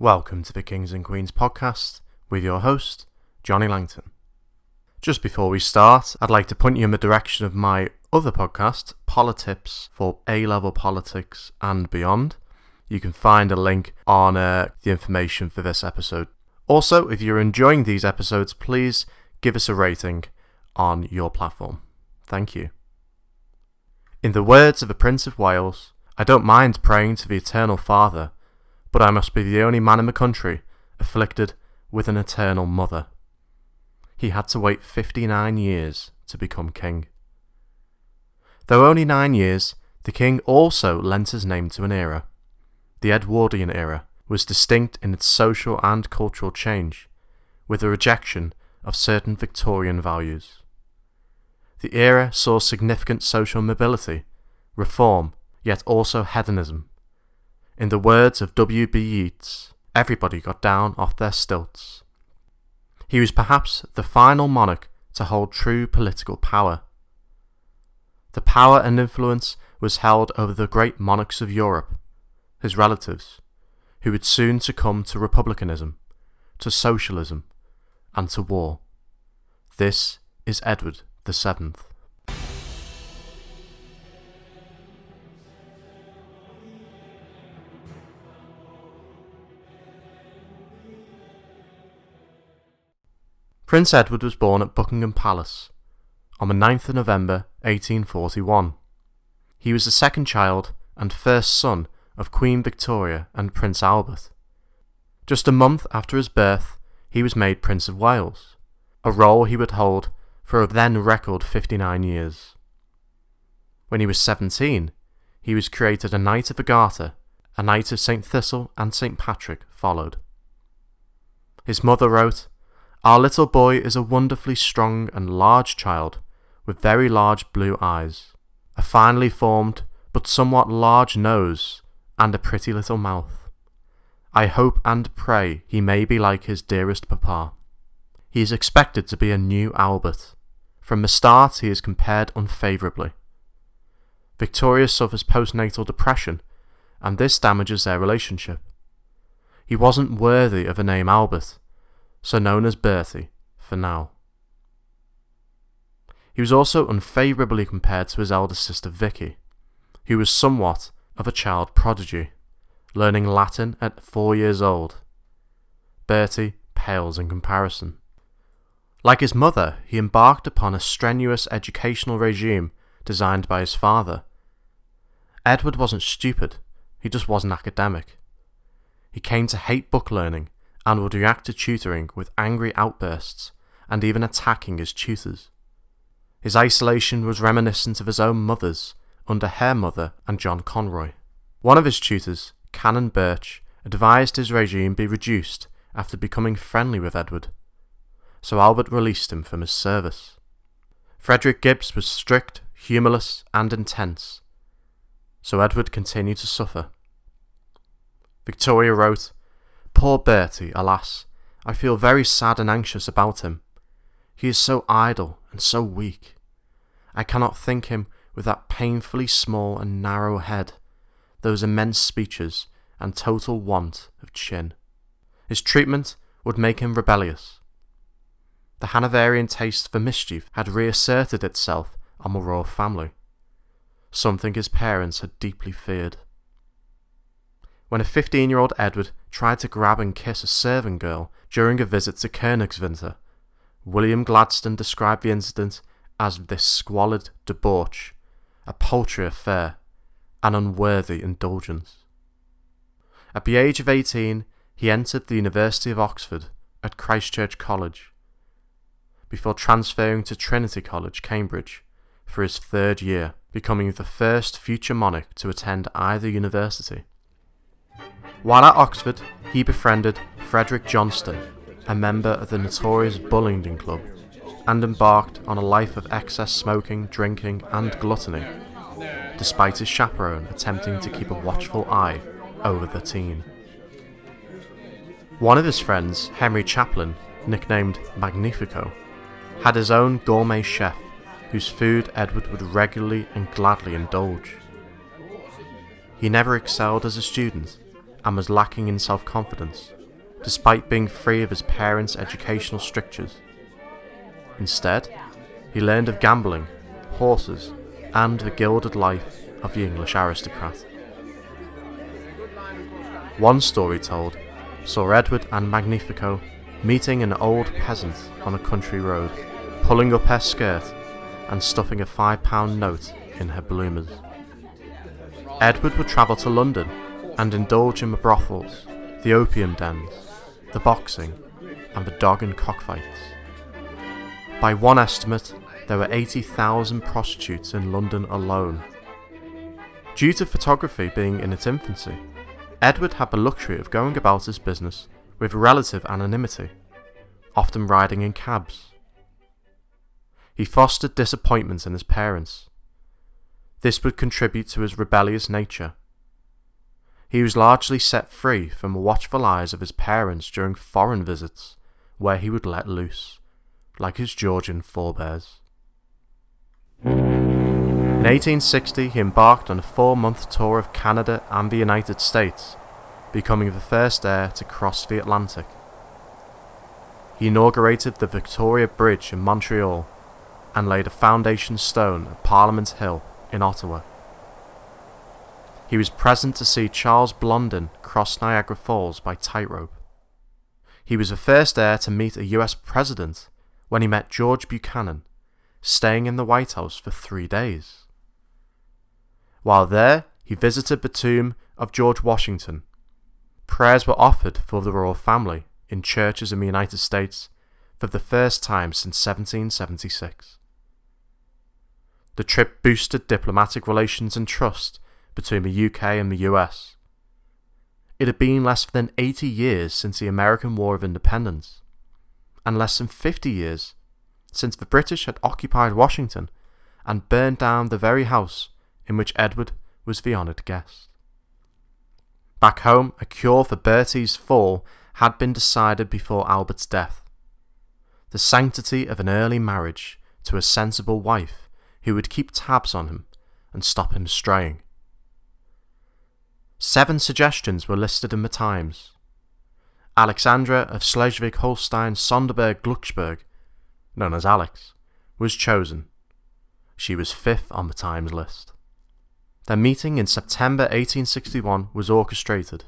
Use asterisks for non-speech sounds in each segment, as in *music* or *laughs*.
Welcome to the Kings and Queens podcast with your host, Johnny Langton. Just before we start, I'd like to point you in the direction of my other podcast, Politips for A level politics and beyond. You can find a link on uh, the information for this episode. Also, if you're enjoying these episodes, please give us a rating on your platform. Thank you. In the words of the Prince of Wales, I don't mind praying to the Eternal Father but I must be the only man in the country afflicted with an eternal mother. He had to wait 59 years to become king. Though only nine years, the king also lent his name to an era. The Edwardian era was distinct in its social and cultural change, with a rejection of certain Victorian values. The era saw significant social mobility, reform, yet also hedonism, in the words of W.B. Yeats, everybody got down off their stilts. He was perhaps the final monarch to hold true political power. The power and influence was held over the great monarchs of Europe, his relatives, who would soon succumb to republicanism, to socialism, and to war. This is Edward the Seventh. Prince Edward was born at Buckingham Palace on the 9th of November 1841. He was the second child and first son of Queen Victoria and Prince Albert. Just a month after his birth, he was made Prince of Wales, a role he would hold for a then record 59 years. When he was 17, he was created a Knight of the Garter, a Knight of St. Thistle and St. Patrick followed. His mother wrote, our little boy is a wonderfully strong and large child, with very large blue eyes, a finely formed but somewhat large nose, and a pretty little mouth. I hope and pray he may be like his dearest papa. He is expected to be a new Albert. From the start he is compared unfavourably. Victoria suffers postnatal depression, and this damages their relationship. He wasn't worthy of the name Albert, so known as Bertie for now. He was also unfavourably compared to his elder sister Vicky, who was somewhat of a child prodigy, learning Latin at four years old. Bertie pales in comparison. Like his mother, he embarked upon a strenuous educational regime designed by his father. Edward wasn't stupid, he just wasn't academic. He came to hate book learning and would react to tutoring with angry outbursts and even attacking his tutors. His isolation was reminiscent of his own mother's under her mother and John Conroy. One of his tutors, Canon Birch, advised his regime be reduced after becoming friendly with Edward, so Albert released him from his service. Frederick Gibbs was strict, humourless, and intense, so Edward continued to suffer. Victoria wrote, Poor Bertie, alas, I feel very sad and anxious about him. He is so idle and so weak. I cannot think him with that painfully small and narrow head, those immense speeches, and total want of chin. His treatment would make him rebellious. The Hanoverian taste for mischief had reasserted itself on the royal family, something his parents had deeply feared when a 15 year old Edward tried to grab and kiss a servant girl during a visit to Königswinter. William Gladstone described the incident as this squalid debauch, a paltry affair, an unworthy indulgence. At the age of 18, he entered the University of Oxford at Christ Church College, before transferring to Trinity College, Cambridge, for his third year, becoming the first future monarch to attend either university. While at Oxford, he befriended Frederick Johnston, a member of the notorious Bullingdon Club, and embarked on a life of excess smoking, drinking, and gluttony, despite his chaperone attempting to keep a watchful eye over the teen. One of his friends, Henry Chaplin, nicknamed Magnifico, had his own gourmet chef whose food Edward would regularly and gladly indulge. He never excelled as a student and was lacking in self confidence, despite being free of his parents' educational strictures. Instead, he learned of gambling, horses, and the gilded life of the English aristocrat. One story told saw Edward and Magnifico meeting an old peasant on a country road, pulling up her skirt and stuffing a five pound note in her bloomers. Edward would travel to London and indulge in the brothels, the opium dens, the boxing, and the dog and cockfights. By one estimate, there were 80,000 prostitutes in London alone. Due to photography being in its infancy, Edward had the luxury of going about his business with relative anonymity, often riding in cabs. He fostered disappointment in his parents. This would contribute to his rebellious nature. He was largely set free from the watchful eyes of his parents during foreign visits, where he would let loose, like his Georgian forebears. In 1860, he embarked on a four month tour of Canada and the United States, becoming the first heir to cross the Atlantic. He inaugurated the Victoria Bridge in Montreal and laid a foundation stone at Parliament Hill in Ottawa. He was present to see Charles Blondin cross Niagara Falls by tightrope. He was the first heir to meet a US president when he met George Buchanan, staying in the White House for three days. While there, he visited the tomb of George Washington. Prayers were offered for the royal family in churches in the United States for the first time since 1776. The trip boosted diplomatic relations and trust between the UK and the US. It had been less than 80 years since the American War of Independence, and less than 50 years since the British had occupied Washington and burned down the very house in which Edward was the honoured guest. Back home, a cure for Bertie's fall had been decided before Albert's death. The sanctity of an early marriage to a sensible wife who would keep tabs on him and stop him straying. Seven suggestions were listed in the Times. Alexandra of Schleswig Holstein Sonderburg Glucksburg, known as Alex, was chosen. She was fifth on the Times list. Their meeting in September 1861 was orchestrated.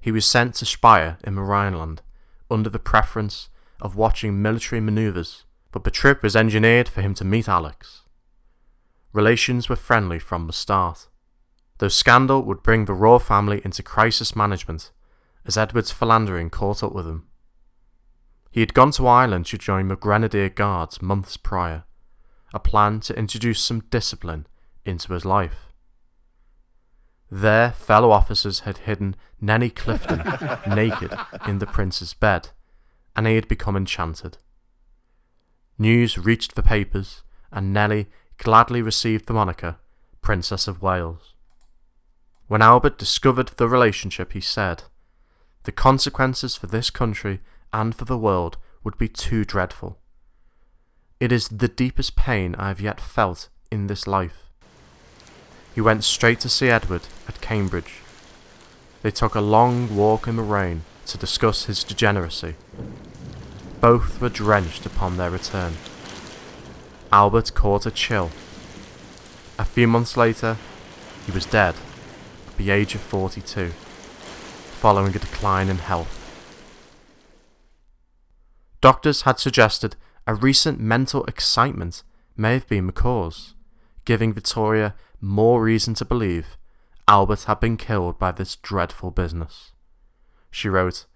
He was sent to Speyer in the Rhineland under the preference of watching military manoeuvres, but the trip was engineered for him to meet Alex. Relations were friendly from the start though scandal would bring the royal family into crisis management, as Edward's philandering caught up with him. He had gone to Ireland to join the Grenadier Guards months prior, a plan to introduce some discipline into his life. There, fellow officers had hidden Nellie Clifton *laughs* naked in the prince's bed, and he had become enchanted. News reached the papers, and Nellie gladly received the moniker Princess of Wales. When Albert discovered the relationship, he said, The consequences for this country and for the world would be too dreadful. It is the deepest pain I have yet felt in this life. He went straight to see Edward at Cambridge. They took a long walk in the rain to discuss his degeneracy. Both were drenched upon their return. Albert caught a chill. A few months later, he was dead the age of 42, following a decline in health. Doctors had suggested a recent mental excitement may have been the cause, giving Victoria more reason to believe Albert had been killed by this dreadful business. She wrote,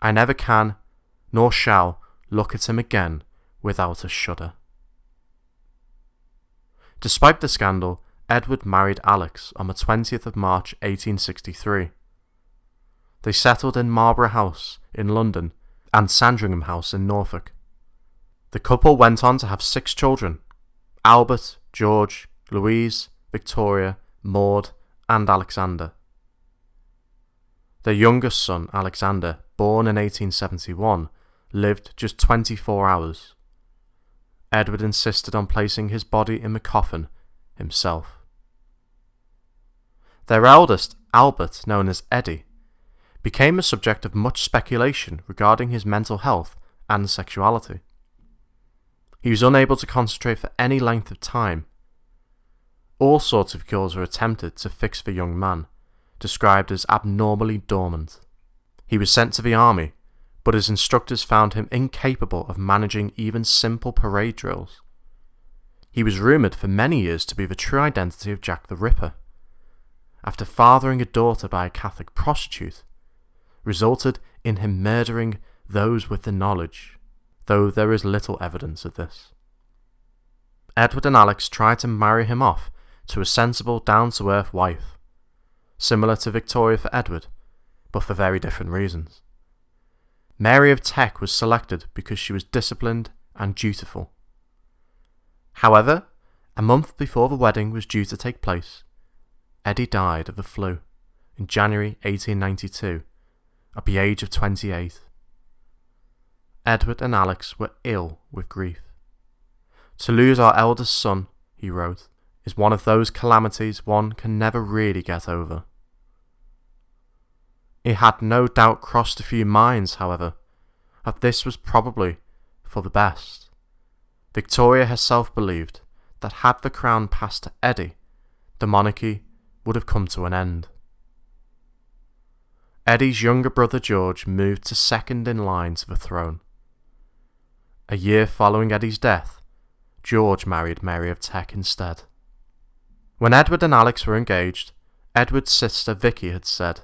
I never can, nor shall, look at him again without a shudder. Despite the scandal, Edward married Alex on the 20th of March 1863. They settled in Marlborough House in London and Sandringham House in Norfolk. The couple went on to have six children Albert, George, Louise, Victoria, Maud, and Alexander. Their youngest son, Alexander, born in 1871, lived just 24 hours. Edward insisted on placing his body in the coffin himself. Their eldest, Albert, known as Eddie, became a subject of much speculation regarding his mental health and sexuality. He was unable to concentrate for any length of time. All sorts of cures were attempted to fix the young man, described as abnormally dormant. He was sent to the army, but his instructors found him incapable of managing even simple parade drills. He was rumoured for many years to be the true identity of Jack the Ripper. After fathering a daughter by a Catholic prostitute, resulted in him murdering those with the knowledge, though there is little evidence of this. Edward and Alex tried to marry him off to a sensible, down to earth wife, similar to Victoria for Edward, but for very different reasons. Mary of Teck was selected because she was disciplined and dutiful. However, a month before the wedding was due to take place, Eddie died of the flu in January 1892 at the age of 28. Edward and Alex were ill with grief. To lose our eldest son, he wrote, is one of those calamities one can never really get over. It had no doubt crossed a few minds, however, that this was probably for the best. Victoria herself believed that had the crown passed to Eddie, the monarchy would have come to an end. Eddie's younger brother George moved to second in line to the throne. A year following Eddie's death, George married Mary of Teck instead. When Edward and Alex were engaged, Edward's sister Vicky had said,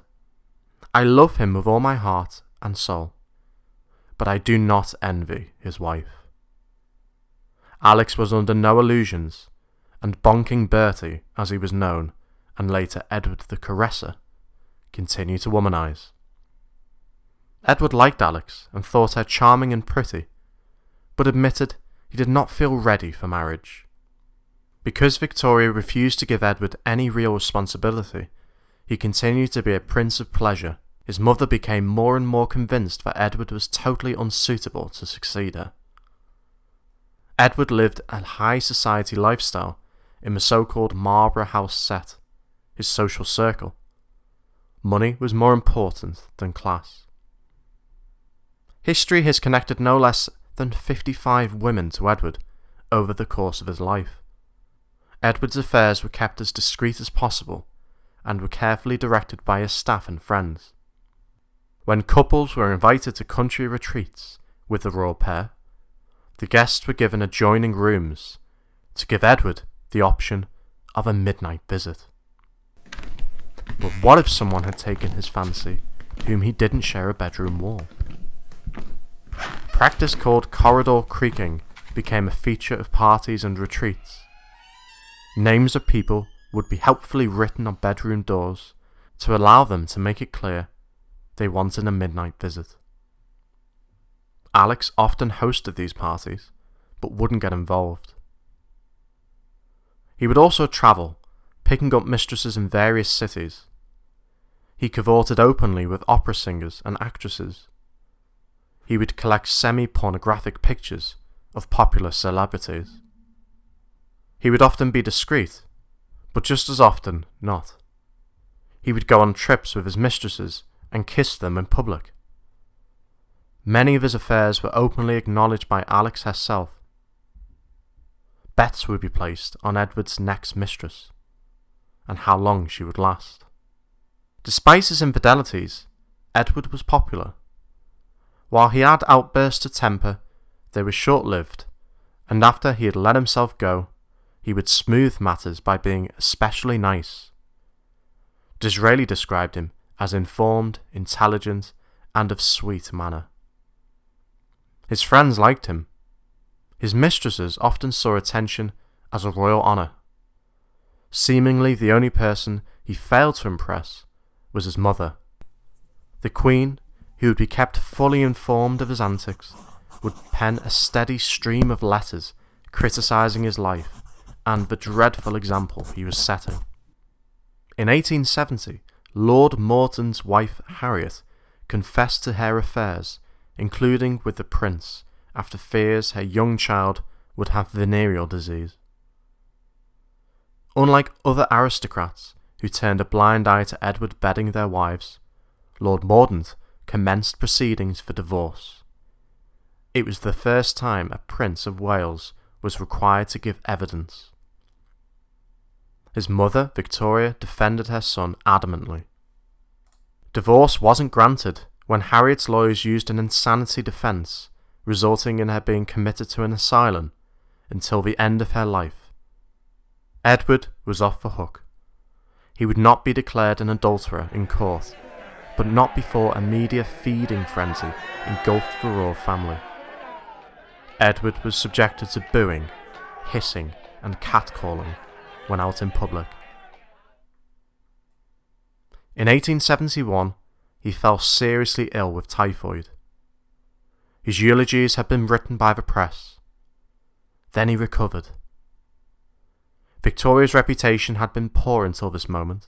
I love him with all my heart and soul, but I do not envy his wife. Alex was under no illusions, and Bonking Bertie, as he was known, and later Edward the Caresser, continued to womanize. Edward liked Alex and thought her charming and pretty, but admitted he did not feel ready for marriage. Because Victoria refused to give Edward any real responsibility, he continued to be a prince of pleasure. His mother became more and more convinced that Edward was totally unsuitable to succeed her. Edward lived a high society lifestyle in the so called Marlborough House set, his social circle, money was more important than class. History has connected no less than 55 women to Edward over the course of his life. Edward's affairs were kept as discreet as possible and were carefully directed by his staff and friends. When couples were invited to country retreats with the royal pair, the guests were given adjoining rooms to give Edward the option of a midnight visit. But what if someone had taken his fancy, whom he didn't share a bedroom wall? Practice called corridor creaking became a feature of parties and retreats. Names of people would be helpfully written on bedroom doors to allow them to make it clear they wanted a midnight visit. Alex often hosted these parties, but wouldn't get involved. He would also travel, picking up mistresses in various cities, he cavorted openly with opera singers and actresses. He would collect semi pornographic pictures of popular celebrities. He would often be discreet, but just as often not. He would go on trips with his mistresses and kiss them in public. Many of his affairs were openly acknowledged by Alex herself. Bets would be placed on Edward's next mistress, and how long she would last. Despite his infidelities, Edward was popular. While he had outbursts of temper, they were short lived, and after he had let himself go, he would smooth matters by being especially nice. Disraeli described him as informed, intelligent, and of sweet manner. His friends liked him. His mistresses often saw attention as a royal honour. Seemingly the only person he failed to impress was his mother. The Queen, who would be kept fully informed of his antics, would pen a steady stream of letters criticising his life and the dreadful example he was setting. In 1870, Lord Mordaunt's wife Harriet confessed to her affairs, including with the prince, after fears her young child would have venereal disease. Unlike other aristocrats, who turned a blind eye to Edward bedding their wives, Lord Mordaunt, commenced proceedings for divorce. It was the first time a Prince of Wales was required to give evidence. His mother, Victoria, defended her son adamantly. Divorce wasn't granted when Harriet's lawyers used an insanity defence, resulting in her being committed to an asylum until the end of her life. Edward was off the hook. He would not be declared an adulterer in court, but not before a media feeding frenzy engulfed the royal family. Edward was subjected to booing, hissing, and catcalling when out in public. In 1871, he fell seriously ill with typhoid. His eulogies had been written by the press. Then he recovered. Victoria's reputation had been poor until this moment,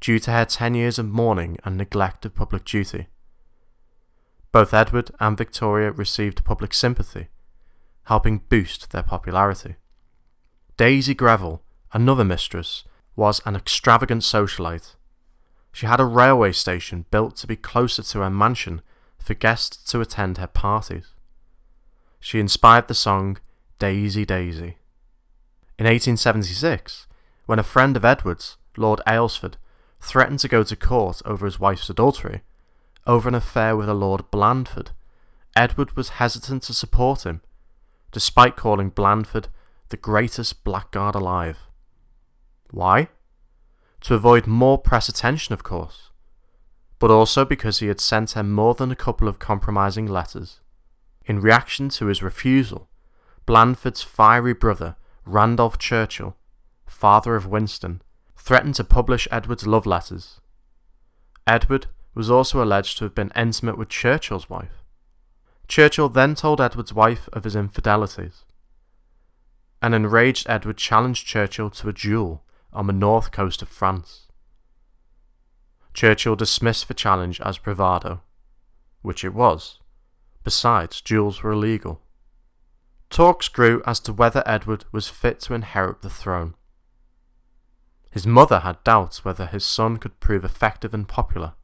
due to her ten years of mourning and neglect of public duty. Both Edward and Victoria received public sympathy, helping boost their popularity. Daisy Greville Another mistress was an extravagant socialite. She had a railway station built to be closer to her mansion for guests to attend her parties. She inspired the song Daisy Daisy. In 1876, when a friend of Edward's, Lord Aylesford, threatened to go to court over his wife's adultery, over an affair with a Lord Blandford, Edward was hesitant to support him, despite calling Blandford the greatest blackguard alive. Why? To avoid more press attention, of course, but also because he had sent her more than a couple of compromising letters. In reaction to his refusal, Blandford's fiery brother, Randolph Churchill, father of Winston, threatened to publish Edward's love letters. Edward was also alleged to have been intimate with Churchill's wife. Churchill then told Edward's wife of his infidelities. An enraged Edward challenged Churchill to a duel on the north coast of France. Churchill dismissed the challenge as bravado, which it was. Besides, duels were illegal. Talks grew as to whether Edward was fit to inherit the throne. His mother had doubts whether his son could prove effective and popular.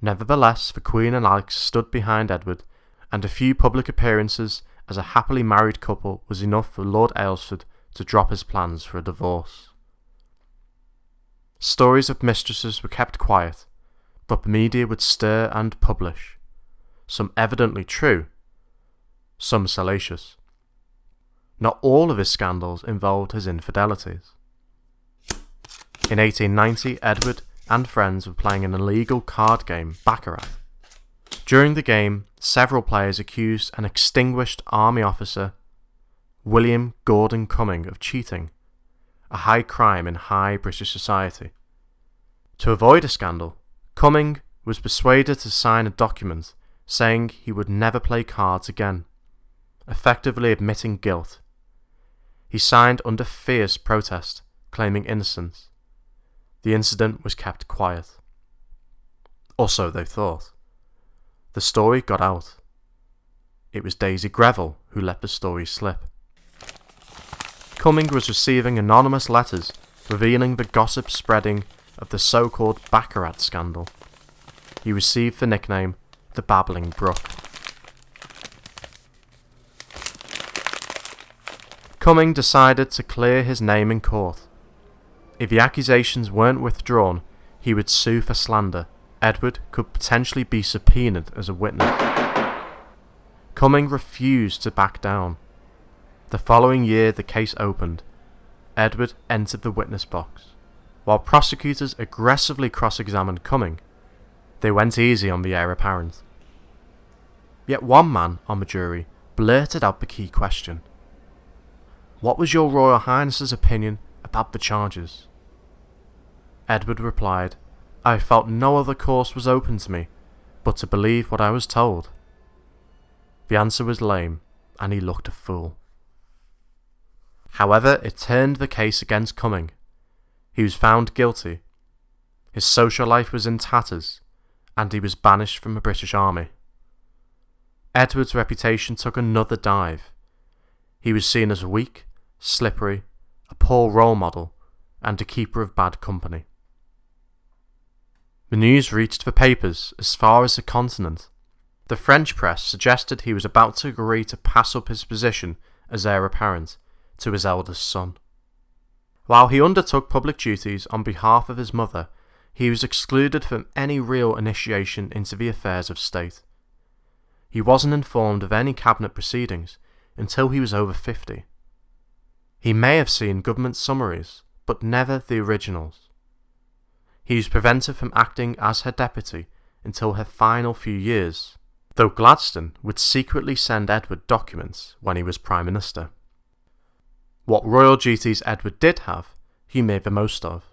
Nevertheless, the Queen and Alex stood behind Edward, and a few public appearances as a happily married couple was enough for Lord Aylesford to drop his plans for a divorce. Stories of mistresses were kept quiet, but the media would stir and publish, some evidently true, some salacious. Not all of his scandals involved his infidelities. In 1890, Edward and friends were playing an illegal card game, Baccarat. During the game, several players accused an extinguished army officer William Gordon Cumming of cheating, a high crime in high British society. To avoid a scandal, Cumming was persuaded to sign a document saying he would never play cards again, effectively admitting guilt. He signed under fierce protest, claiming innocence. The incident was kept quiet. Or so they thought. The story got out. It was Daisy Greville who let the story slip. Cumming was receiving anonymous letters revealing the gossip spreading of the so called Baccarat scandal. He received the nickname the Babbling Brook. Cumming decided to clear his name in court. If the accusations weren't withdrawn, he would sue for slander. Edward could potentially be subpoenaed as a witness. Cumming refused to back down the following year, the case opened. Edward entered the witness box. While prosecutors aggressively cross examined Cumming, they went easy on the heir apparent. Yet one man on the jury blurted out the key question What was your Royal Highness's opinion about the charges? Edward replied, I felt no other course was open to me but to believe what I was told. The answer was lame, and he looked a fool. However, it turned the case against Cumming. He was found guilty. His social life was in tatters, and he was banished from the British Army. Edward's reputation took another dive. He was seen as weak, slippery, a poor role model, and a keeper of bad company. The news reached the papers as far as the continent. The French press suggested he was about to agree to pass up his position as heir apparent to his eldest son. While he undertook public duties on behalf of his mother, he was excluded from any real initiation into the affairs of state. He wasn't informed of any cabinet proceedings until he was over 50. He may have seen government summaries, but never the originals. He was prevented from acting as her deputy until her final few years, though Gladstone would secretly send Edward documents when he was Prime Minister. What royal duties Edward did have, he made the most of.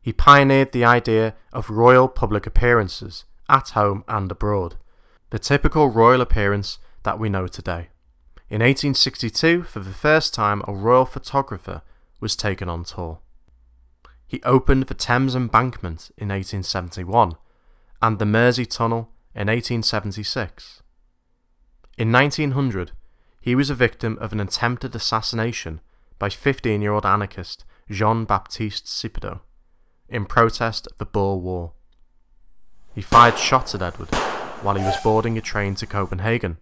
He pioneered the idea of royal public appearances, at home and abroad, the typical royal appearance that we know today. In 1862, for the first time, a royal photographer was taken on tour. He opened the Thames Embankment in 1871 and the Mersey Tunnel in 1876. In 1900, he was a victim of an attempted assassination by 15 year old anarchist Jean Baptiste Sipido in protest of the Boer War. He fired shots at Edward while he was boarding a train to Copenhagen.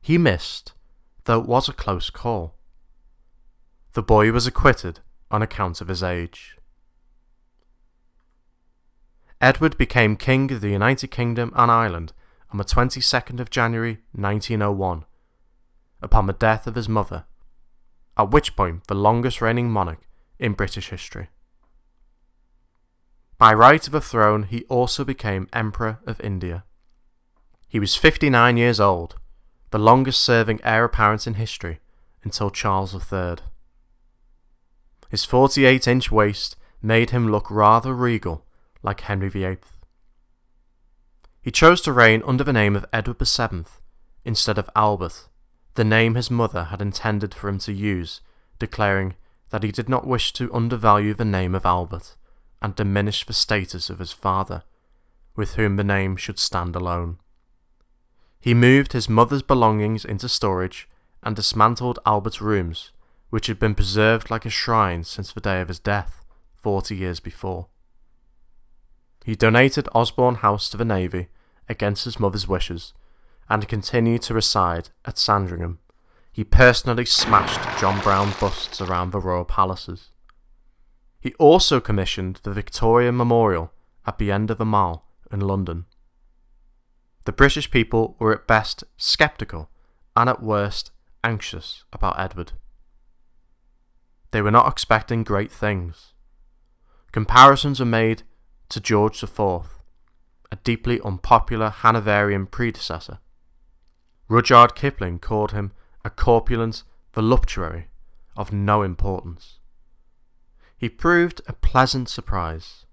He missed, though it was a close call. The boy was acquitted on account of his age. Edward became King of the United Kingdom and Ireland on the 22nd of January 1901, upon the death of his mother, at which point the longest reigning monarch in British history. By right of the throne, he also became Emperor of India. He was 59 years old, the longest serving heir apparent in history until Charles III. His 48 inch waist made him look rather regal, like Henry VIII. He chose to reign under the name of Edward VII instead of Albert, the name his mother had intended for him to use, declaring that he did not wish to undervalue the name of Albert and diminish the status of his father, with whom the name should stand alone. He moved his mother's belongings into storage and dismantled Albert's rooms, which had been preserved like a shrine since the day of his death, forty years before. He donated Osborne House to the Navy against his mother's wishes and continued to reside at Sandringham. He personally smashed John Brown busts around the royal palaces. He also commissioned the Victoria Memorial at the end of the Mall in London. The British people were at best sceptical and at worst anxious about Edward. They were not expecting great things. Comparisons are made to George IV, a deeply unpopular Hanoverian predecessor. Rudyard Kipling called him a corpulent voluptuary of no importance. He proved a pleasant surprise.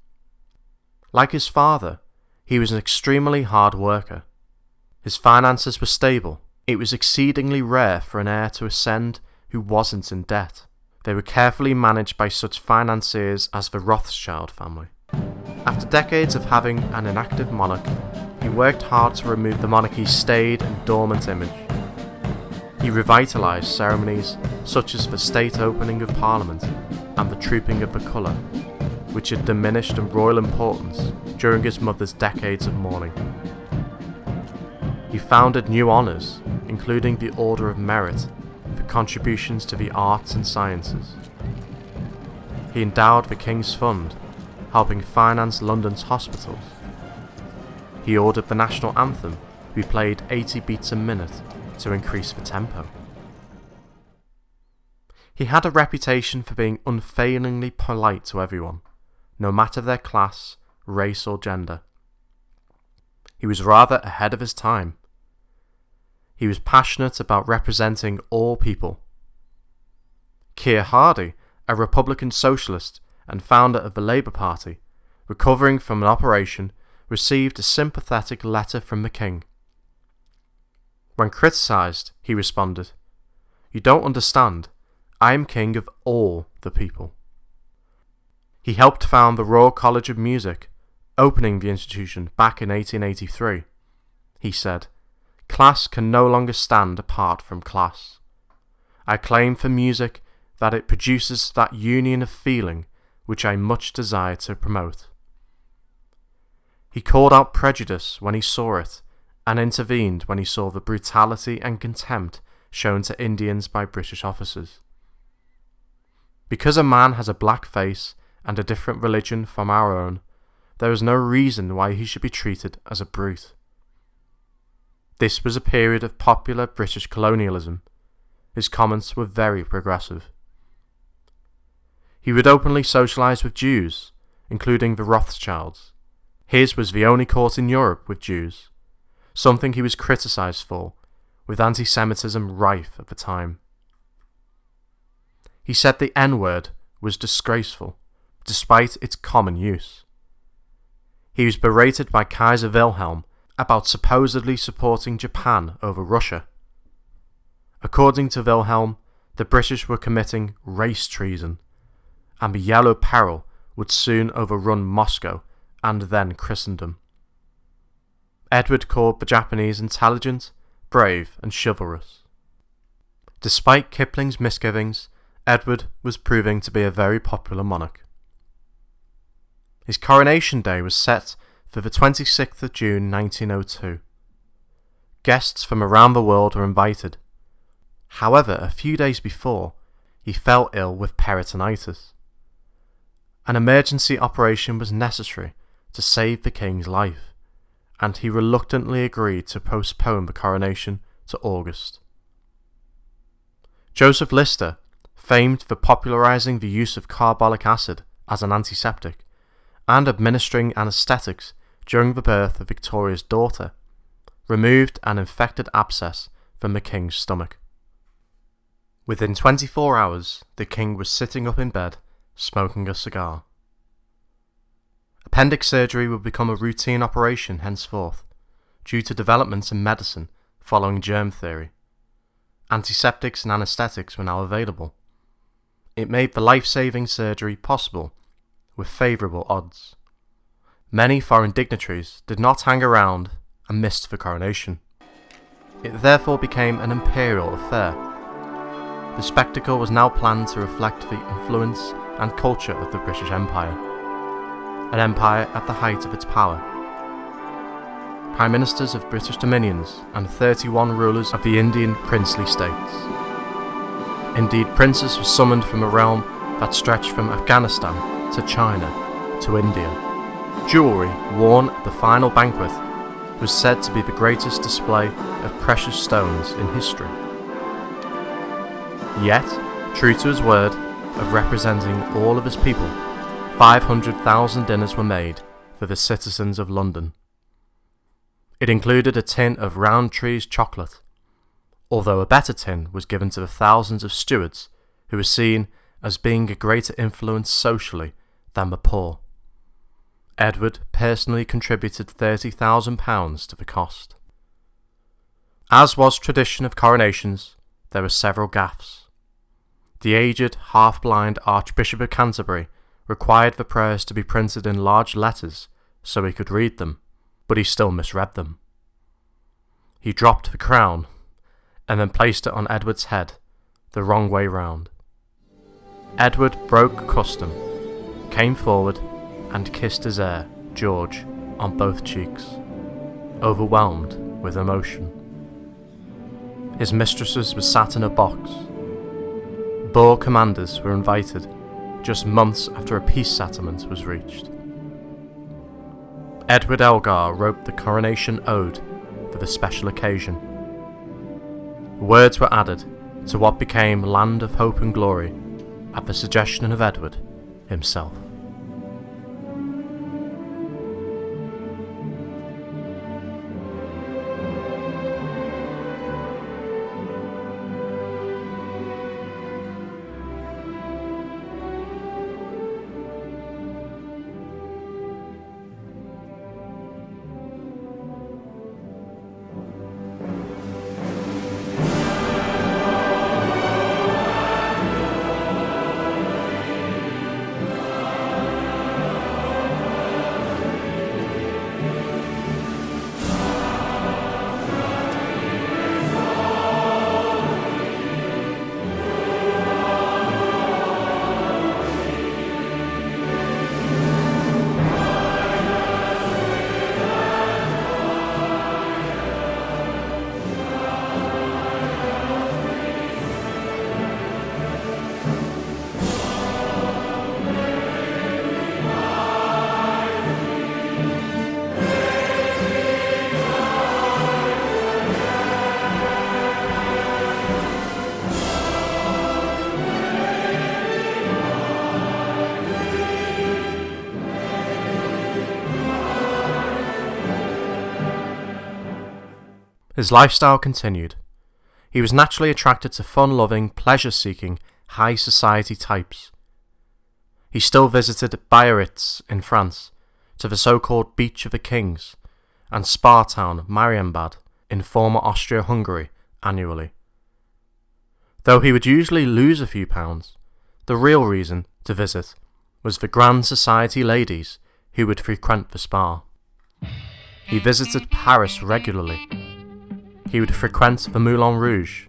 Like his father, he was an extremely hard worker. His finances were stable. It was exceedingly rare for an heir to ascend who wasn't in debt. They were carefully managed by such financiers as the Rothschild family. After decades of having an inactive monarch, he worked hard to remove the monarchy's staid and dormant image. He revitalised ceremonies such as the state opening of Parliament and the trooping of the colour, which had diminished in royal importance during his mother's decades of mourning. He founded new honours, including the Order of Merit for contributions to the arts and sciences. He endowed the King's Fund, helping finance London's hospitals. He ordered the national anthem to be played 80 beats a minute to increase the tempo. He had a reputation for being unfailingly polite to everyone no matter their class, race, or gender. He was rather ahead of his time. He was passionate about representing all people. Keir Hardie, a Republican socialist and founder of the Labour Party, recovering from an operation, received a sympathetic letter from the King. When criticised, he responded, You don't understand. I am king of all the people. He helped found the Royal College of Music, opening the institution back in 1883. He said, Class can no longer stand apart from class. I claim for music that it produces that union of feeling which I much desire to promote. He called out prejudice when he saw it, and intervened when he saw the brutality and contempt shown to Indians by British officers. Because a man has a black face and a different religion from our own, there is no reason why he should be treated as a brute. This was a period of popular British colonialism. His comments were very progressive. He would openly socialise with Jews, including the Rothschilds. His was the only court in Europe with Jews, something he was criticised for, with anti Semitism rife at the time. He said the N word was disgraceful, despite its common use. He was berated by Kaiser Wilhelm about supposedly supporting Japan over Russia. According to Wilhelm, the British were committing race treason, and the Yellow Peril would soon overrun Moscow and then Christendom. Edward called the Japanese intelligent, brave, and chivalrous. Despite Kipling's misgivings, Edward was proving to be a very popular monarch. His coronation day was set for the 26th of June 1902. Guests from around the world were invited. However, a few days before, he fell ill with peritonitis. An emergency operation was necessary to save the king's life, and he reluctantly agreed to postpone the coronation to August. Joseph Lister, famed for popularizing the use of carbolic acid as an antiseptic and administering anesthetics during the birth of Victoria's daughter, removed an infected abscess from the king's stomach. Within 24 hours, the king was sitting up in bed, smoking a cigar. Appendix surgery would become a routine operation henceforth, due to developments in medicine following germ theory. Antiseptics and anesthetics were now available. It made the life saving surgery possible with favourable odds. Many foreign dignitaries did not hang around and missed the coronation. It therefore became an imperial affair. The spectacle was now planned to reflect the influence and culture of the British Empire an empire at the height of its power. Prime Ministers of British dominions and 31 rulers of the Indian princely states. Indeed, princes were summoned from a realm that stretched from Afghanistan to China to India. Jewellery worn at the final banquet was said to be the greatest display of precious stones in history. Yet, true to his word of representing all of his people, 500,000 dinners were made for the citizens of London. It included a tin of Rowntree's chocolate, although a better tin was given to the thousands of stewards who were seen as being a greater influence socially than the poor. Edward personally contributed £30,000 to the cost. As was tradition of coronations, there were several gaffes. The aged, half blind Archbishop of Canterbury required the prayers to be printed in large letters so he could read them, but he still misread them. He dropped the crown and then placed it on Edward's head, the wrong way round. Edward broke custom, came forward, and kissed his heir, George, on both cheeks, overwhelmed with emotion. His mistresses were sat in a box. Boer commanders were invited just months after a peace settlement was reached. Edward Elgar wrote the Coronation Ode for the special occasion. Words were added to what became Land of Hope and Glory at the suggestion of Edward himself. His lifestyle continued. He was naturally attracted to fun loving, pleasure seeking, high society types. He still visited Biarritz in France, to the so called Beach of the Kings, and spa town Marienbad in former Austria Hungary annually. Though he would usually lose a few pounds, the real reason to visit was the grand society ladies who would frequent the spa. He visited Paris regularly. He would frequent the Moulin Rouge,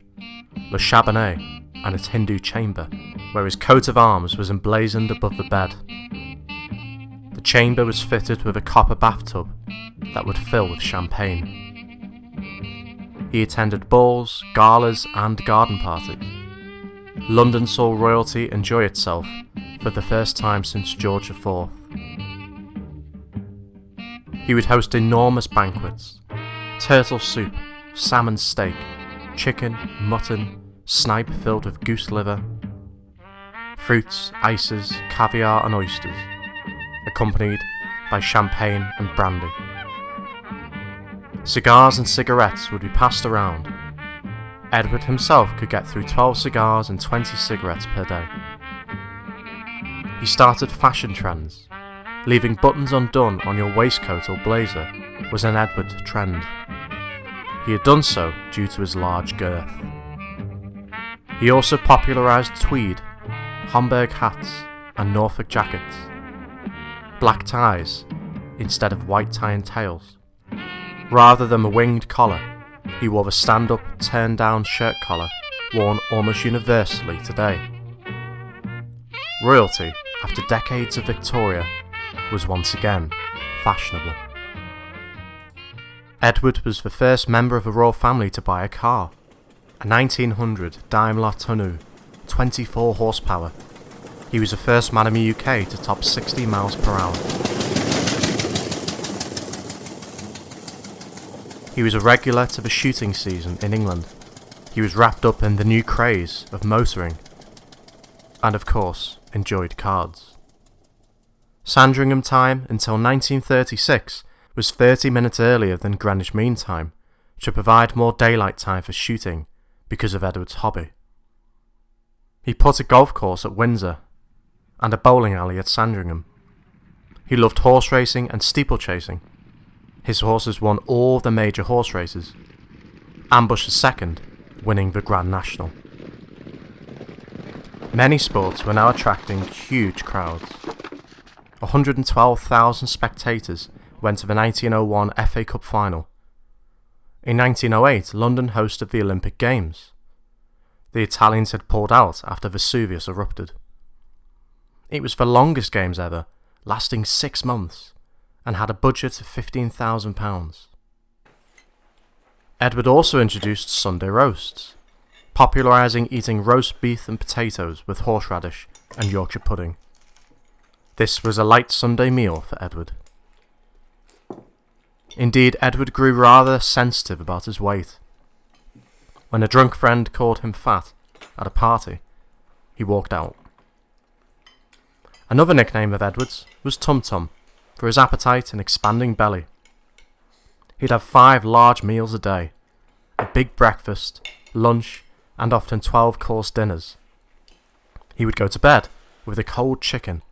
Le Chabanais, and its Hindu chamber, where his coat of arms was emblazoned above the bed. The chamber was fitted with a copper bathtub that would fill with champagne. He attended balls, galas, and garden parties. London saw royalty enjoy itself for the first time since George IV. He would host enormous banquets turtle soup, salmon steak, chicken, mutton, snipe filled with goose liver, fruits, ices, caviar, and oysters, accompanied by champagne and brandy. Cigars and cigarettes would be passed around. Edward himself could get through 12 cigars and 20 cigarettes per day. He started fashion trends. Leaving buttons undone on your waistcoat or blazer was an Edward trend. He had done so due to his large girth. He also popularised tweed, Homburg hats, and Norfolk jackets, black ties instead of white tie and tails. Rather than the winged collar, he wore the stand up, turn down shirt collar worn almost universally today. Royalty, after decades of Victoria, was once again fashionable. Edward was the first member of the royal family to buy a car, a 1900 Daimler Tonneau, 24 horsepower. He was the first man in the UK to top 60 miles per hour. He was a regular to the shooting season in England. He was wrapped up in the new craze of motoring. And of course, enjoyed cards. Sandringham time until 1936 was 30 minutes earlier than Greenwich Mean Time to provide more daylight time for shooting because of Edward's hobby. He put a golf course at Windsor and a bowling alley at Sandringham. He loved horse racing and steeplechasing his horses won all the major horse races. Ambush second, winning the Grand National. Many sports were now attracting huge crowds. 112,000 spectators went to the 1901 FA Cup final. In 1908, London hosted the Olympic Games. The Italians had pulled out after Vesuvius erupted. It was the longest games ever, lasting six months and had a budget of £15,000. Edward also introduced Sunday roasts, popularising eating roast beef and potatoes with horseradish and Yorkshire pudding. This was a light Sunday meal for Edward. Indeed, Edward grew rather sensitive about his weight. When a drunk friend called him fat at a party, he walked out. Another nickname of Edward's was Tum Tum, for his appetite and expanding belly. He'd have five large meals a day, a big breakfast, lunch, and often 12 course dinners. He would go to bed with a cold chicken,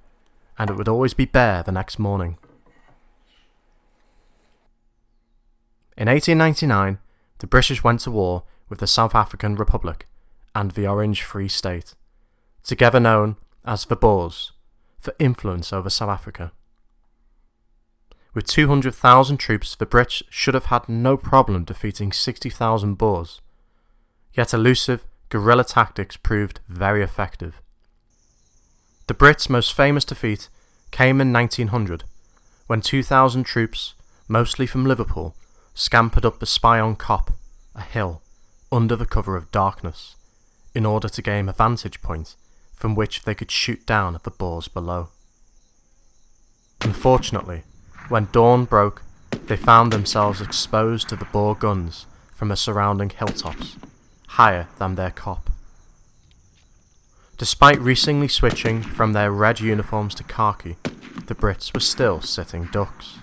and it would always be bare the next morning. In 1899, the British went to war with the South African Republic and the Orange Free State, together known as the Boers, for influence over South Africa. With 200,000 troops, the Brits should have had no problem defeating 60,000 Boers. Yet elusive, guerrilla tactics proved very effective. The Brits' most famous defeat came in 1900, when 2,000 troops, mostly from Liverpool, scampered up the Spion Kop, a hill, under the cover of darkness, in order to gain a vantage point from which they could shoot down at the Boers below. Unfortunately, when dawn broke, they found themselves exposed to the Boer guns from the surrounding hilltops, higher than their Kop. Despite recently switching from their red uniforms to khaki, the Brits were still sitting ducks.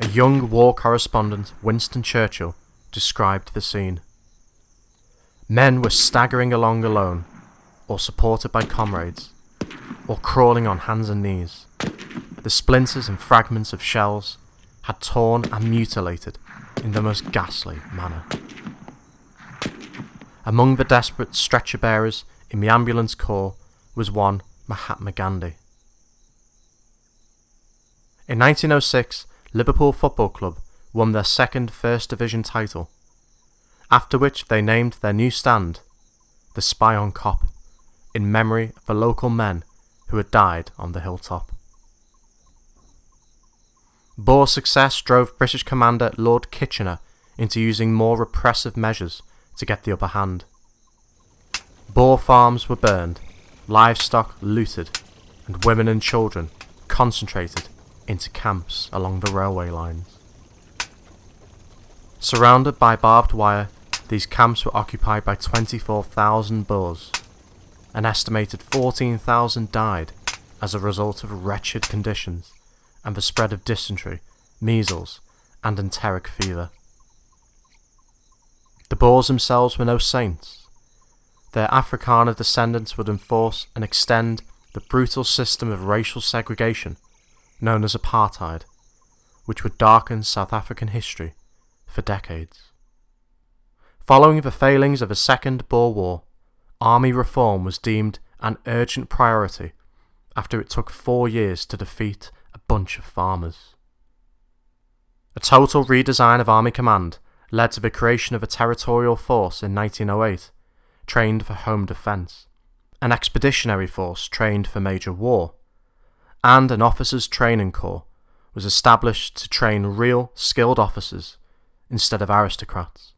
A young war correspondent, Winston Churchill, described the scene. Men were staggering along alone, or supported by comrades, or crawling on hands and knees. The splinters and fragments of shells had torn and mutilated in the most ghastly manner. Among the desperate stretcher bearers in the ambulance corps was one Mahatma Gandhi. In 1906, Liverpool Football Club won their second First Division title, after which they named their new stand the Spion Kop in memory of the local men who had died on the hilltop. Boer success drove British commander Lord Kitchener into using more repressive measures to get the upper hand. Boer farms were burned, livestock looted, and women and children concentrated into camps along the railway lines. Surrounded by barbed wire, these camps were occupied by 24,000 Boers. An estimated 14,000 died as a result of wretched conditions and the spread of dysentery, measles, and enteric fever. The Boers themselves were no saints. Their Afrikaner descendants would enforce and extend the brutal system of racial segregation known as apartheid, which would darken South African history for decades. Following the failings of the Second Boer War, army reform was deemed an urgent priority after it took four years to defeat a bunch of farmers. A total redesign of Army Command led to the creation of a territorial force in 1908, trained for home defence, an expeditionary force trained for major war, and an officers' training corps was established to train real, skilled officers instead of aristocrats.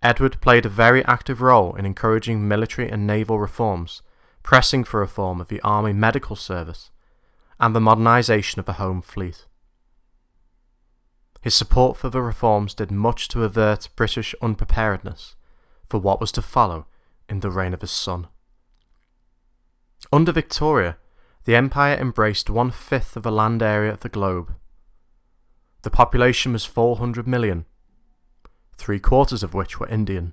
Edward played a very active role in encouraging military and naval reforms, pressing for reform of the Army Medical Service and the modernisation of the Home Fleet. His support for the reforms did much to avert British unpreparedness for what was to follow in the reign of his son. Under Victoria, the empire embraced one fifth of the land area of the globe. The population was 400 million, three quarters of which were Indian.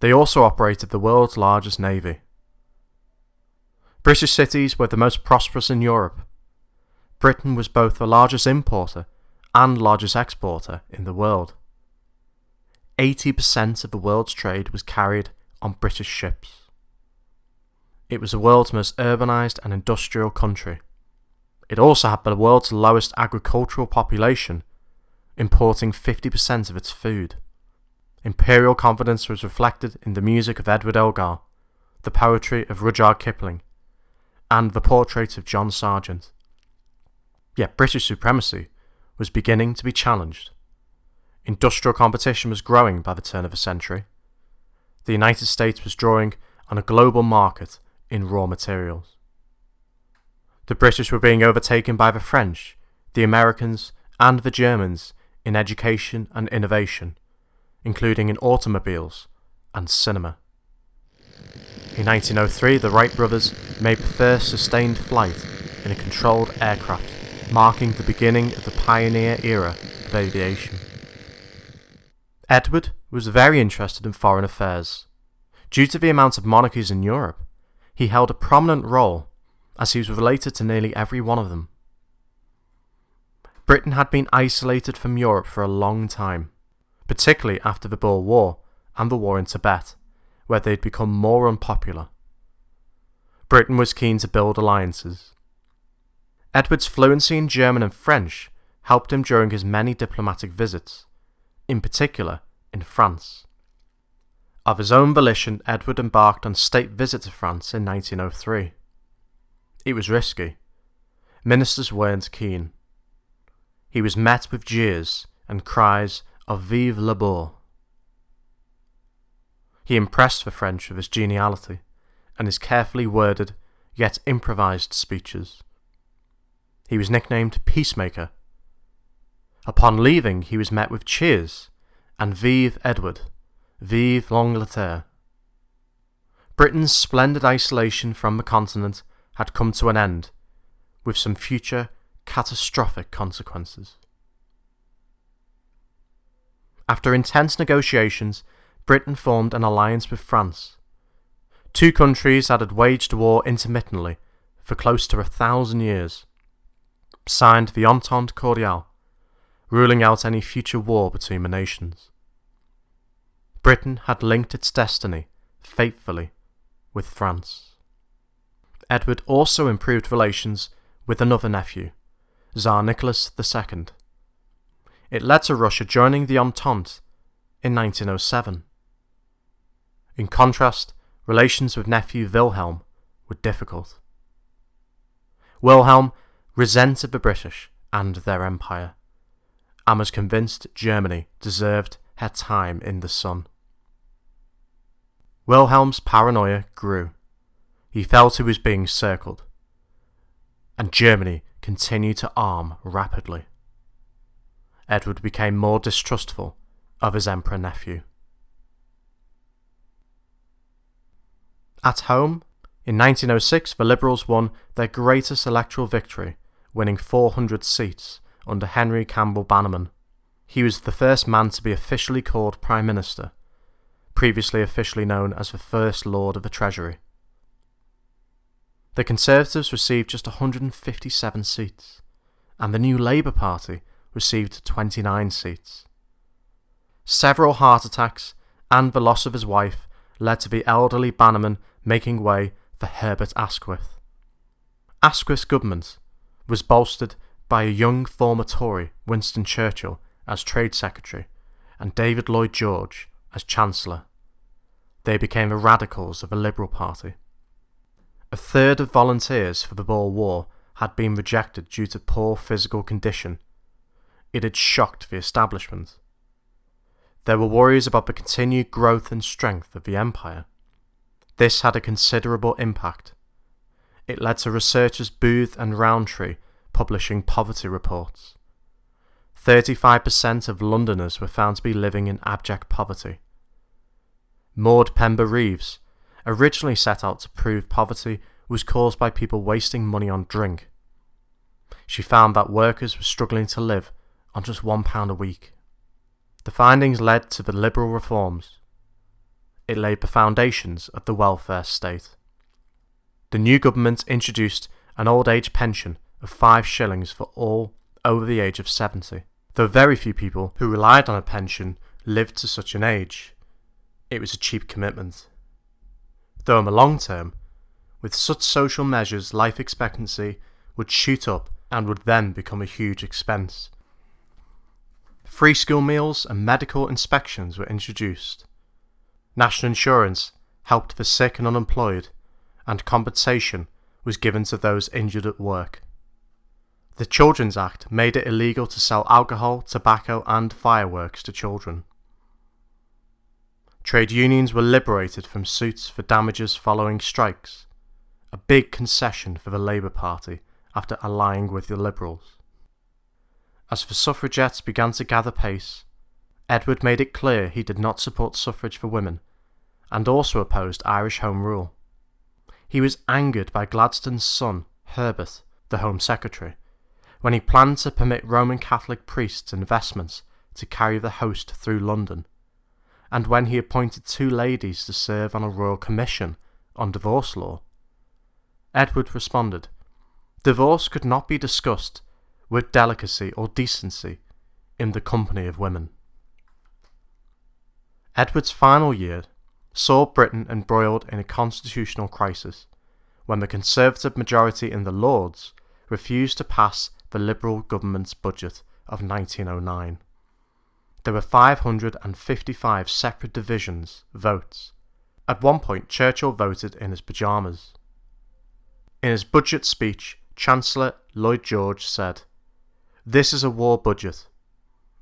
They also operated the world's largest navy. British cities were the most prosperous in Europe. Britain was both the largest importer and largest exporter in the world. 80% of the world's trade was carried on British ships. It was the world's most urbanised and industrial country. It also had the world's lowest agricultural population, importing 50% of its food. Imperial confidence was reflected in the music of Edward Elgar, the poetry of Rudyard Kipling, and the portrait of John Sargent. Yet British supremacy was beginning to be challenged. Industrial competition was growing by the turn of the century. The United States was drawing on a global market in raw materials. The British were being overtaken by the French, the Americans, and the Germans in education and innovation, including in automobiles and cinema. In 1903, the Wright brothers made the first sustained flight in a controlled aircraft, marking the beginning of the pioneer era of aviation. Edward was very interested in foreign affairs. Due to the amount of monarchies in Europe, he held a prominent role as he was related to nearly every one of them. Britain had been isolated from Europe for a long time, particularly after the Boer War and the war in Tibet, where they had become more unpopular. Britain was keen to build alliances. Edward's fluency in German and French helped him during his many diplomatic visits, in particular in France. Of his own volition, Edward embarked on a state visit to France in 1903. It was risky. Ministers weren't keen. He was met with jeers and cries of Vive le Boer. He impressed the French with his geniality and his carefully worded yet improvised speeches. He was nicknamed Peacemaker. Upon leaving, he was met with cheers and Vive Edward. Vive l'Angleterre. Britain's splendid isolation from the continent had come to an end, with some future catastrophic consequences. After intense negotiations, Britain formed an alliance with France. Two countries that had waged war intermittently for close to a thousand years signed the Entente Cordiale, ruling out any future war between the nations. Britain had linked its destiny faithfully with France. Edward also improved relations with another nephew, Tsar Nicholas II. It led to Russia joining the Entente in 1907. In contrast, relations with nephew Wilhelm were difficult. Wilhelm resented the British and their empire, and was convinced Germany deserved her time in the sun. Wilhelm's paranoia grew. He felt he was being circled, and Germany continued to arm rapidly. Edward became more distrustful of his emperor nephew. At home, in 1906, the Liberals won their greatest electoral victory, winning 400 seats under Henry Campbell Bannerman. He was the first man to be officially called Prime Minister, previously officially known as the First Lord of the Treasury. The Conservatives received just 157 seats, and the new Labour Party received 29 seats. Several heart attacks and the loss of his wife led to the elderly Bannerman making way for Herbert Asquith. Asquith's government was bolstered by a young former Tory, Winston Churchill, as Trade Secretary, and David Lloyd George as Chancellor. They became the radicals of the Liberal Party. A third of volunteers for the Boer War had been rejected due to poor physical condition. It had shocked the establishment. There were worries about the continued growth and strength of the empire. This had a considerable impact. It led to researchers Booth and Rowntree publishing poverty reports. 35% of Londoners were found to be living in abject poverty. Maud Pember Reeves originally set out to prove poverty was caused by people wasting money on drink. She found that workers were struggling to live on just £1 a week. The findings led to the liberal reforms. It laid the foundations of the welfare state. The new government introduced an old age pension of five shillings for all over the age of 70, though very few people who relied on a pension lived to such an age. It was a cheap commitment. Though in the long term, with such social measures, life expectancy would shoot up and would then become a huge expense. Free school meals and medical inspections were introduced. National insurance helped the sick and unemployed, and compensation was given to those injured at work. The Children's Act made it illegal to sell alcohol, tobacco, and fireworks to children. Trade unions were liberated from suits for damages following strikes, a big concession for the Labour Party after allying with the Liberals. As the suffragettes began to gather pace, Edward made it clear he did not support suffrage for women, and also opposed Irish Home Rule. He was angered by Gladstone's son, Herbert, the Home Secretary, when he planned to permit Roman Catholic priests and vestments to carry the host through London, and when he appointed two ladies to serve on a royal commission on divorce law. Edward responded, Divorce could not be discussed with delicacy or decency in the company of women. Edward's final year saw Britain embroiled in a constitutional crisis when the Conservative majority in the Lords refused to pass the Liberal government's budget of 1909. There were 555 separate divisions, votes. At one point, Churchill voted in his pyjamas. In his budget speech, Chancellor Lloyd George said, this is a war budget.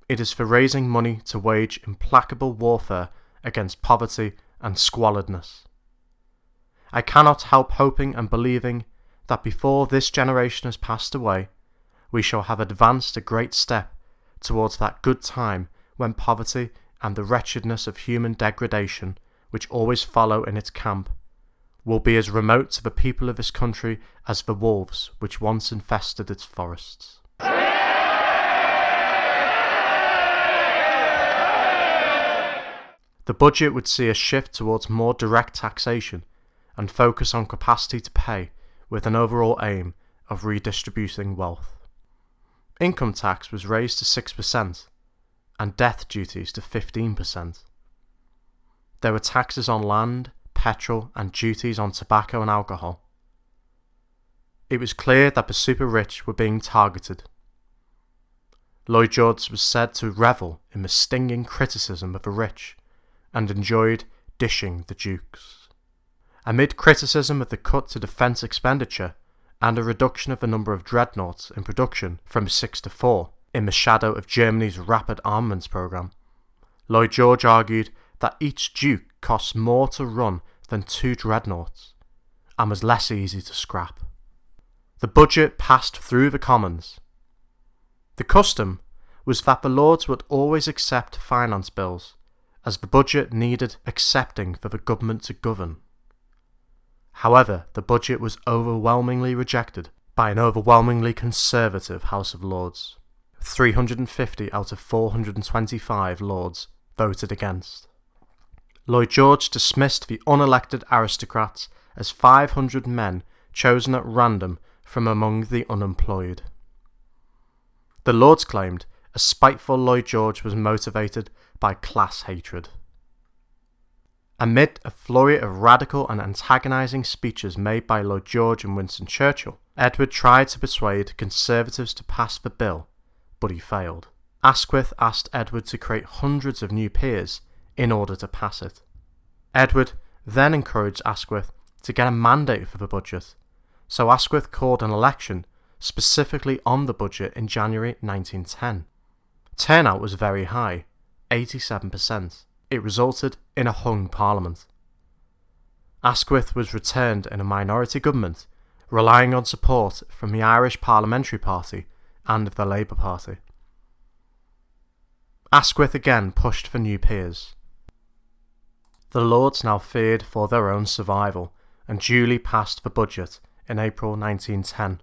It is for raising money to wage implacable warfare against poverty and squalidness. I cannot help hoping and believing that before this generation has passed away, we shall have advanced a great step towards that good time when poverty and the wretchedness of human degradation which always follow in its camp will be as remote to the people of this country as the wolves which once infested its forests. The budget would see a shift towards more direct taxation and focus on capacity to pay with an overall aim of redistributing wealth. Income tax was raised to 6% and death duties to 15%. There were taxes on land, petrol, and duties on tobacco and alcohol. It was clear that the super rich were being targeted. Lloyd George was said to revel in the stinging criticism of the rich and enjoyed dishing the dukes. Amid criticism of the cut to defence expenditure and a reduction of the number of dreadnoughts in production from six to four in the shadow of Germany's rapid armaments programme, Lloyd George argued that each Duke costs more to run than two dreadnoughts and was less easy to scrap. The budget passed through the Commons. The custom was that the Lords would always accept finance bills, as the budget needed accepting for the government to govern. However, the budget was overwhelmingly rejected by an overwhelmingly conservative House of Lords. 350 out of 425 Lords voted against. Lloyd George dismissed the unelected aristocrats as 500 men chosen at random from among the unemployed. The Lords claimed a spiteful Lloyd George was motivated by class hatred. Amid a flurry of radical and antagonising speeches made by Lloyd George and Winston Churchill, Edward tried to persuade Conservatives to pass the bill, but he failed. Asquith asked Edward to create hundreds of new peers in order to pass it. Edward then encouraged Asquith to get a mandate for the budget, so Asquith called an election specifically on the budget in January 1910. Turnout was very high, 87%. It resulted in a hung parliament. Asquith was returned in a minority government, relying on support from the Irish Parliamentary Party and of the Labour Party. Asquith again pushed for new peers. The Lords now feared for their own survival and duly passed the budget in April 1910.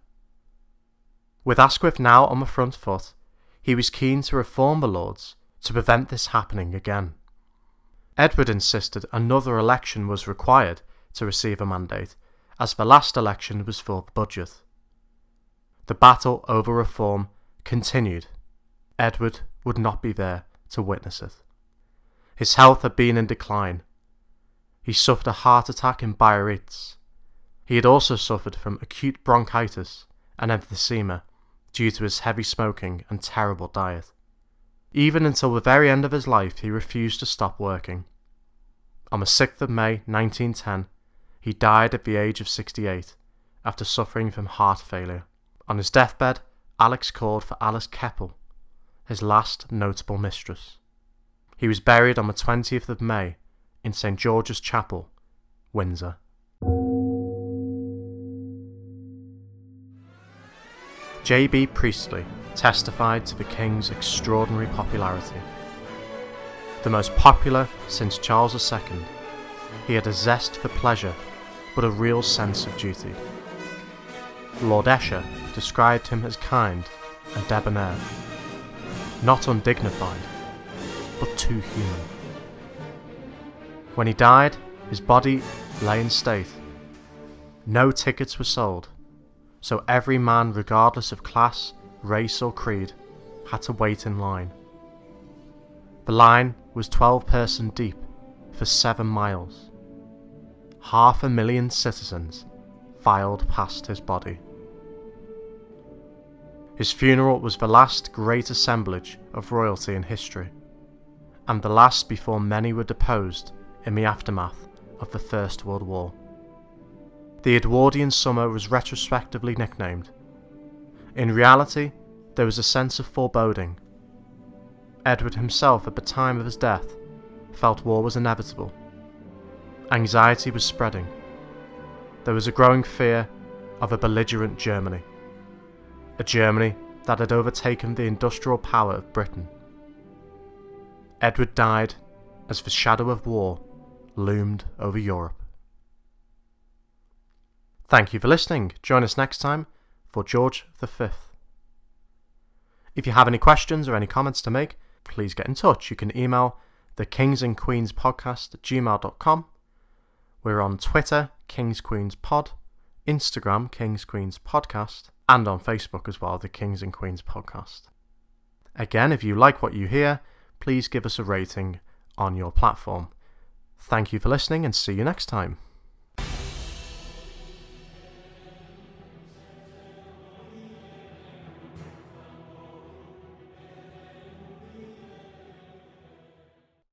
With Asquith now on the front foot, he was keen to reform the Lords to prevent this happening again. Edward insisted another election was required to receive a mandate, as the last election was for the budget. The battle over reform continued. Edward would not be there to witness it. His health had been in decline, he suffered a heart attack in Biarritz. He had also suffered from acute bronchitis and emphysema due to his heavy smoking and terrible diet. Even until the very end of his life, he refused to stop working. On the 6th of May 1910, he died at the age of 68 after suffering from heart failure. On his deathbed, Alex called for Alice Keppel, his last notable mistress. He was buried on the 20th of May in St George's Chapel, Windsor. J.B. Priestley testified to the King's extraordinary popularity. The most popular since Charles II, he had a zest for pleasure, but a real sense of duty. Lord Esher described him as kind and debonair, not undignified, but too human. When he died, his body lay in state. No tickets were sold, so every man, regardless of class, race, or creed, had to wait in line. The line was 12 person deep for seven miles. Half a million citizens filed past his body. His funeral was the last great assemblage of royalty in history, and the last before many were deposed in the aftermath of the First World War. The Edwardian summer was retrospectively nicknamed. In reality, there was a sense of foreboding. Edward himself, at the time of his death, felt war was inevitable. Anxiety was spreading. There was a growing fear of a belligerent Germany. A Germany that had overtaken the industrial power of Britain. Edward died as the shadow of war loomed over Europe. Thank you for listening. Join us next time for George V. If you have any questions or any comments to make, please get in touch. You can email the Kings and Queens podcast at gmail.com. We're on Twitter, Kings Queens Pod, Instagram, Kings Queens Podcast, and on Facebook as well, the Kings and Queens Podcast. Again, if you like what you hear, please give us a rating on your platform. Thank you for listening and see you next time.